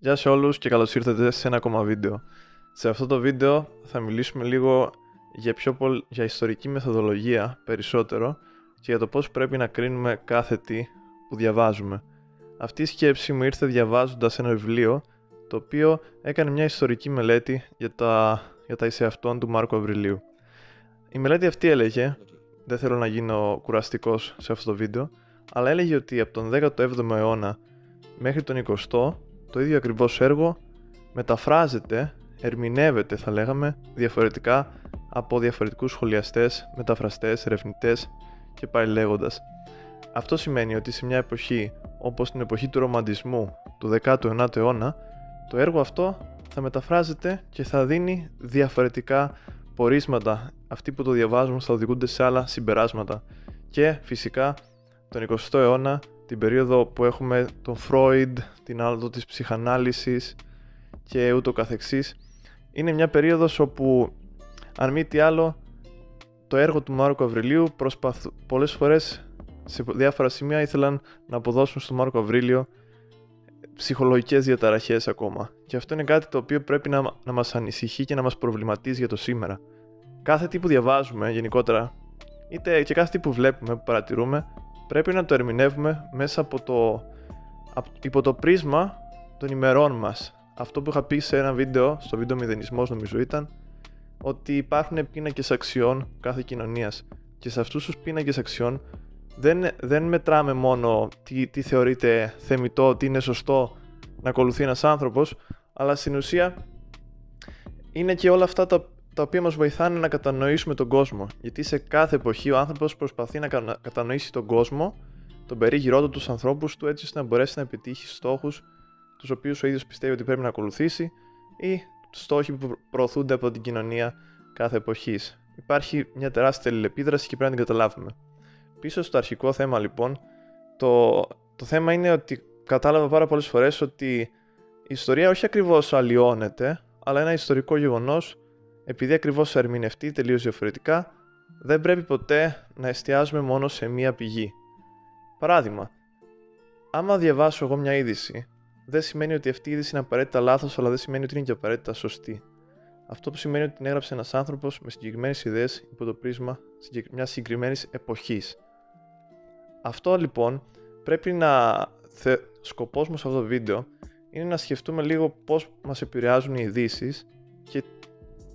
Γεια σε όλους και καλώς ήρθατε σε ένα ακόμα βίντεο. Σε αυτό το βίντεο θα μιλήσουμε λίγο για, πιο πολ... για ιστορική μεθοδολογία περισσότερο και για το πώς πρέπει να κρίνουμε κάθε τι που διαβάζουμε. Αυτή η σκέψη μου ήρθε διαβάζοντας ένα βιβλίο το οποίο έκανε μια ιστορική μελέτη για τα, για τα εισεαυτών του Μάρκου Αβριλίου. Η μελέτη αυτή έλεγε, δεν θέλω να γίνω κουραστικός σε αυτό το βίντεο, αλλά έλεγε ότι από τον 17ο αιώνα μέχρι τον 20ο το ίδιο ακριβώς έργο μεταφράζεται, ερμηνεύεται θα λέγαμε, διαφορετικά από διαφορετικούς σχολιαστές, μεταφραστές, ερευνητές και πάλι λέγοντας. Αυτό σημαίνει ότι σε μια εποχή όπως την εποχή του ρομαντισμού του 19ου αιώνα, το έργο αυτό θα μεταφράζεται και θα δίνει διαφορετικά πορίσματα. Αυτοί που το διαβάζουν θα οδηγούνται σε άλλα συμπεράσματα. Και φυσικά τον 20ο αιώνα την περίοδο που έχουμε τον Φρόιντ, την άλλο της ψυχανάλυσης και ούτω καθεξής. Είναι μια περίοδος όπου, αν μη τι άλλο, το έργο του Μάρκου Αβριλίου προσπαθ... πολλές φορές σε διάφορα σημεία ήθελαν να αποδώσουν στον Μάρκο Αβρίλιο ψυχολογικές διαταραχές ακόμα. Και αυτό είναι κάτι το οποίο πρέπει να, να μας ανησυχεί και να μας προβληματίζει για το σήμερα. Κάθε τι που διαβάζουμε γενικότερα, είτε και κάθε τι που βλέπουμε, που παρατηρούμε, πρέπει να το ερμηνεύουμε μέσα από το, υπό το πρίσμα των ημερών μας. Αυτό που είχα πει σε ένα βίντεο, στο βίντεο μηδενισμός νομίζω ήταν, ότι υπάρχουν πίνακες αξιών κάθε κοινωνίας και σε αυτούς τους πίνακες αξιών δεν, δεν μετράμε μόνο τι, τι θεωρείται θεμητό, τι είναι σωστό να ακολουθεί ένας άνθρωπος, αλλά στην ουσία είναι και όλα αυτά τα τα οποία μας βοηθάνε να κατανοήσουμε τον κόσμο. Γιατί σε κάθε εποχή ο άνθρωπος προσπαθεί να κατανοήσει τον κόσμο, τον περίγυρό του, τους ανθρώπους του, έτσι ώστε να μπορέσει να επιτύχει στόχους τους οποίους ο ίδιος πιστεύει ότι πρέπει να ακολουθήσει ή στόχοι που προωθούνται από την κοινωνία κάθε εποχής. Υπάρχει μια τεράστια αλληλεπίδραση και πρέπει να την καταλάβουμε. Πίσω στο αρχικό θέμα λοιπόν, το, το θέμα είναι ότι κατάλαβα πάρα πολλές φορές ότι η ιστορία όχι ακριβώς αλλοιώνεται, αλλά ένα ιστορικό γεγονός επειδή ακριβώς ερμηνευτεί τελείω διαφορετικά, δεν πρέπει ποτέ να εστιάζουμε μόνο σε μία πηγή. Παράδειγμα, άμα διαβάσω εγώ μια είδηση, δεν σημαίνει ότι αυτή η είδηση είναι απαραίτητα λάθος, αλλά δεν σημαίνει ότι είναι και απαραίτητα σωστή. Αυτό που σημαίνει ότι την έγραψε ένας άνθρωπος με συγκεκριμένες ιδέες υπό το πρίσμα μιας συγκεκριμένης εποχής. Αυτό λοιπόν πρέπει να. Θε... Σκοπός μου σε αυτό το βίντεο είναι να σκεφτούμε λίγο πώς μας επηρεάζουν οι ειδήσεις και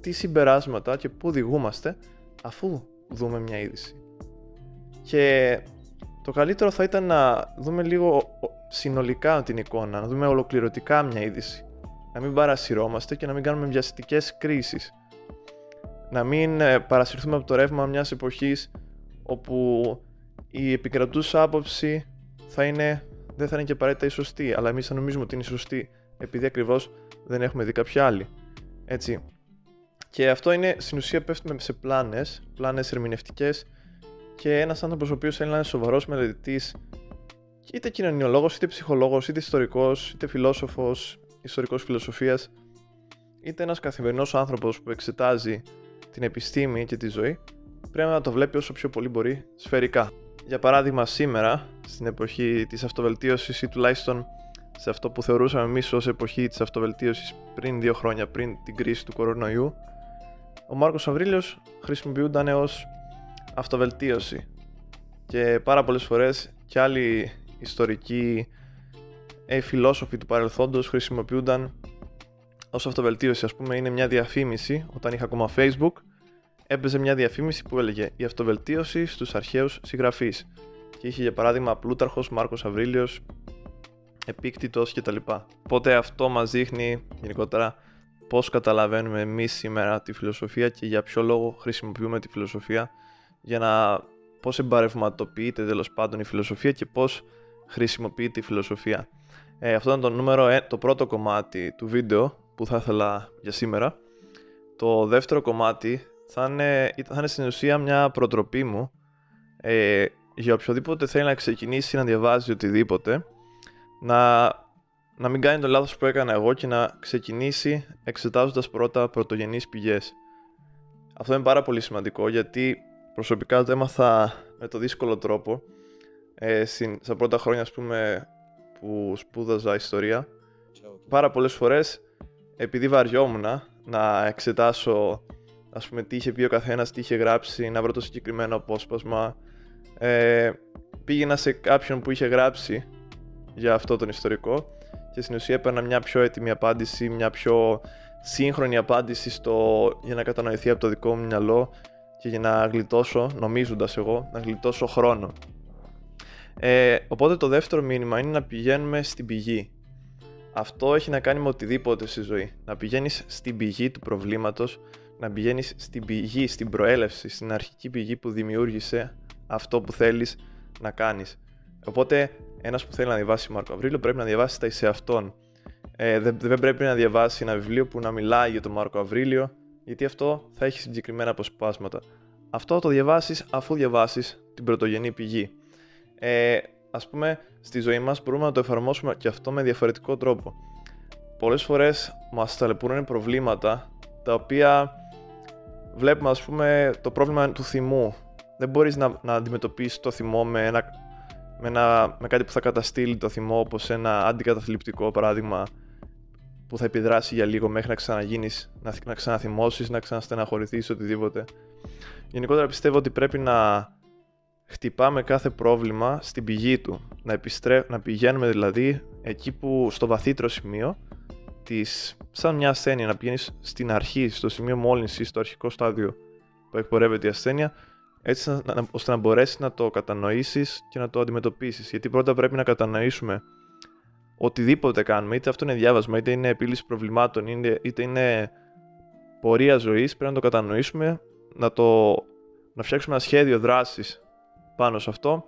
τι συμπεράσματα και πού οδηγούμαστε αφού δούμε μια είδηση. Και το καλύτερο θα ήταν να δούμε λίγο συνολικά την εικόνα, να δούμε ολοκληρωτικά μια είδηση. Να μην παρασυρώμαστε και να μην κάνουμε βιαστικές κρίσεις. Να μην ε, παρασυρθούμε από το ρεύμα μιας εποχής όπου η επικρατούσα άποψη θα είναι, δεν θα είναι και απαραίτητα η σωστή, αλλά εμείς θα νομίζουμε ότι είναι η σωστή, επειδή ακριβώς δεν έχουμε δει κάποια άλλη. Έτσι, και αυτό είναι στην ουσία πέφτουμε σε πλάνες, πλάνες ερμηνευτικές και ένας άνθρωπος ο οποίος θέλει να είναι σοβαρός μελετητής, είτε κοινωνιολόγος, είτε ψυχολόγος, είτε ιστορικός, είτε φιλόσοφος, ιστορικός φιλοσοφίας, είτε ένας καθημερινός άνθρωπος που εξετάζει την επιστήμη και τη ζωή, πρέπει να το βλέπει όσο πιο πολύ μπορεί σφαιρικά. Για παράδειγμα, σήμερα, στην εποχή της αυτοβελτίωσης ή τουλάχιστον σε αυτό που θεωρούσαμε εμείς ως εποχή της αυτοβελτίωσης πριν δύο χρόνια, πριν την κρίση του κορονοϊού, ο Μάρκος Αβρίλιος χρησιμοποιούνταν ως αυτοβελτίωση και πάρα πολλές φορές και άλλοι ιστορικοί ε, φιλόσοφοι του παρελθόντος χρησιμοποιούνταν ως αυτοβελτίωση. Ας πούμε είναι μια διαφήμιση, όταν είχα ακόμα facebook, έπαιζε μια διαφήμιση που έλεγε «Η αυτοβελτίωση στους αρχαίους συγγραφείς» και είχε για παράδειγμα Πλούταρχος, Μάρκος Αβρίλιος, Επίκτητος κτλ. Οπότε αυτό μας δείχνει γενικότερα πώς καταλαβαίνουμε εμείς σήμερα τη φιλοσοφία και για ποιο λόγο χρησιμοποιούμε τη φιλοσοφία για να πώς εμπαρευματοποιείται τέλος πάντων η φιλοσοφία και πώς χρησιμοποιείται η φιλοσοφία. Ε, αυτό ήταν το νούμερο, ε, το πρώτο κομμάτι του βίντεο που θα ήθελα για σήμερα. Το δεύτερο κομμάτι θα είναι, θα είναι στην ουσία μια προτροπή μου ε, για οποιοδήποτε θέλει να ξεκινήσει να διαβάζει οτιδήποτε να να μην κάνει το λάθος που έκανα εγώ και να ξεκινήσει εξετάζοντας πρώτα πρωτογενείς πηγές. Αυτό είναι πάρα πολύ σημαντικό γιατί προσωπικά το έμαθα με το δύσκολο τρόπο ε, στα πρώτα χρόνια ας πούμε που σπούδαζα ιστορία πάρα πολλές φορές επειδή βαριόμουν να εξετάσω ας πούμε τι είχε πει ο καθένας, τι είχε γράψει, να βρω το συγκεκριμένο απόσπασμα ε, πήγαινα σε κάποιον που είχε γράψει για αυτό τον ιστορικό και στην ουσία έπαιρνα μια πιο έτοιμη απάντηση, μια πιο σύγχρονη απάντηση στο, για να κατανοηθεί από το δικό μου μυαλό και για να γλιτώσω, νομίζοντας εγώ, να γλιτώσω χρόνο. Ε, οπότε το δεύτερο μήνυμα είναι να πηγαίνουμε στην πηγή. Αυτό έχει να κάνει με οτιδήποτε στη ζωή. Να πηγαίνεις στην πηγή του προβλήματος, να πηγαίνεις στην πηγή, στην προέλευση, στην αρχική πηγή που δημιούργησε αυτό που θέλεις να κάνεις. Οπότε ένας που θέλει να διαβάσει Μάρκο Αβρίλιο πρέπει να διαβάσει τα εις αυτόν. Ε, δεν, δεν πρέπει να διαβάσει ένα βιβλίο που να μιλάει για τον Μάρκο Αβρίλιο, γιατί αυτό θα έχει συγκεκριμένα αποσπάσματα. Αυτό το διαβάσεις αφού διαβάσεις την πρωτογενή πηγή. Ε, ας πούμε, στη ζωή μας μπορούμε να το εφαρμόσουμε και αυτό με διαφορετικό τρόπο. Πολλές φορές μας ταλαιπωρούν προβλήματα τα οποία βλέπουμε ας πούμε το πρόβλημα του θυμού. Δεν μπορείς να, να αντιμετωπίσεις το θυμό με, ένα, με, ένα, με κάτι που θα καταστήλει το θυμό όπως ένα αντικαταθλιπτικό παράδειγμα που θα επιδράσει για λίγο μέχρι να ξαναγίνεις, να, να ξαναθυμώσεις, να ξαναστεναχωρηθείς, οτιδήποτε. Γενικότερα πιστεύω ότι πρέπει να χτυπάμε κάθε πρόβλημα στην πηγή του. Να, επιστρέ... να πηγαίνουμε δηλαδή εκεί που στο βαθύτερο σημείο της, σαν μια ασθένεια, να πηγαίνεις στην αρχή, στο σημείο μόλυνσης, στο αρχικό στάδιο που εκπορεύεται η ασθένεια, έτσι να, ώστε να μπορέσεις να το κατανοήσεις και να το αντιμετωπίσεις. Γιατί πρώτα πρέπει να κατανοήσουμε οτιδήποτε κάνουμε, είτε αυτό είναι διάβασμα, είτε είναι επίλυση προβλημάτων, είτε είναι πορεία ζωής, πρέπει να το κατανοήσουμε, να, το, να φτιάξουμε ένα σχέδιο δράσης πάνω σε αυτό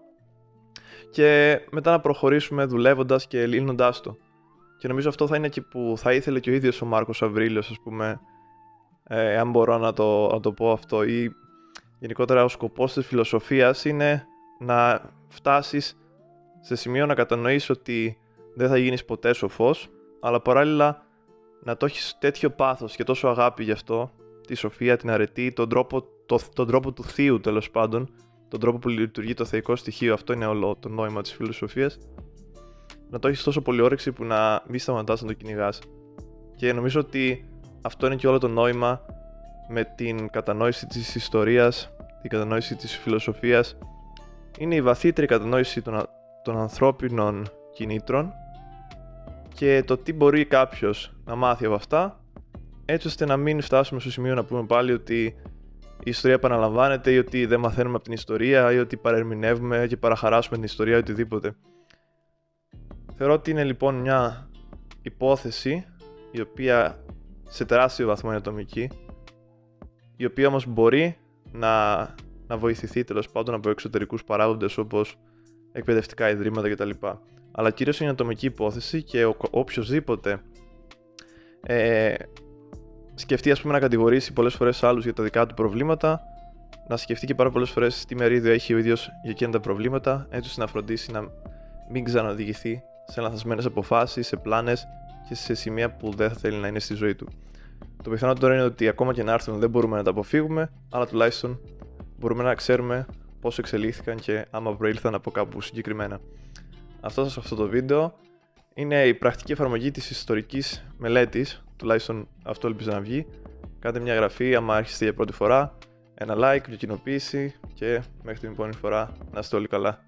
και μετά να προχωρήσουμε δουλεύοντας και λύνοντας το. Και νομίζω αυτό θα είναι και που θα ήθελε και ο ίδιος ο Μάρκος Αβρίλιος, ας πούμε, ε, αν μπορώ να το, να το πω αυτό, ή γενικότερα ο σκοπός της φιλοσοφίας είναι να φτάσεις σε σημείο να κατανοήσεις ότι δεν θα γίνεις ποτέ σοφός, αλλά παράλληλα να το έχεις τέτοιο πάθος και τόσο αγάπη γι' αυτό, τη σοφία, την αρετή, τον τρόπο, το, τον τρόπο του θείου τέλος πάντων, τον τρόπο που λειτουργεί το θεϊκό στοιχείο, αυτό είναι όλο το νόημα της φιλοσοφίας, να το έχεις τόσο πολύ όρεξη που να μην σταματάς να το κυνηγάς. Και νομίζω ότι αυτό είναι και όλο το νόημα με την κατανόηση της ιστορίας, την κατανόηση της φιλοσοφίας. Είναι η βαθύτερη κατανόηση των, των ανθρώπινων κινήτρων και το τι μπορεί κάποιος να μάθει από αυτά έτσι ώστε να μην φτάσουμε στο σημείο να πούμε πάλι ότι η ιστορία επαναλαμβάνεται ή ότι δεν μαθαίνουμε από την ιστορία ή ότι παρερμηνεύουμε και παραχαράσουμε την ιστορία ή οτιδήποτε. Θεωρώ ότι είναι λοιπόν μια υπόθεση η οποία σε τεράστιο βαθμό είναι ατομική η οποία όμως μπορεί να, να βοηθηθεί τέλος πάντων από εξωτερικούς παράγοντες όπως εκπαιδευτικά ιδρύματα κτλ. Αλλά κυρίως είναι ατομική υπόθεση και οποιοδήποτε ε, σκεφτεί ας πούμε να κατηγορήσει πολλές φορές άλλους για τα δικά του προβλήματα να σκεφτεί και πάρα πολλές φορές τι μερίδιο έχει ο ίδιος για εκείνα τα προβλήματα έτσι ώστε να φροντίσει να μην ξαναοδηγηθεί σε λανθασμένες αποφάσεις, σε πλάνες και σε σημεία που δεν θα θέλει να είναι στη ζωή του. Το πιθανό τώρα είναι ότι ακόμα και να έρθουν δεν μπορούμε να τα αποφύγουμε, αλλά τουλάχιστον μπορούμε να ξέρουμε πώς εξελίχθηκαν και άμα προήλθαν από κάπου συγκεκριμένα. Αυτό σε αυτό το βίντεο είναι η πρακτική εφαρμογή της ιστορικής μελέτης, τουλάχιστον αυτό ελπίζω να βγει. Κάντε μια γραφή άμα άρχιστε για πρώτη φορά, ένα like, μια κοινοποίηση και μέχρι την επόμενη φορά να είστε όλοι καλά.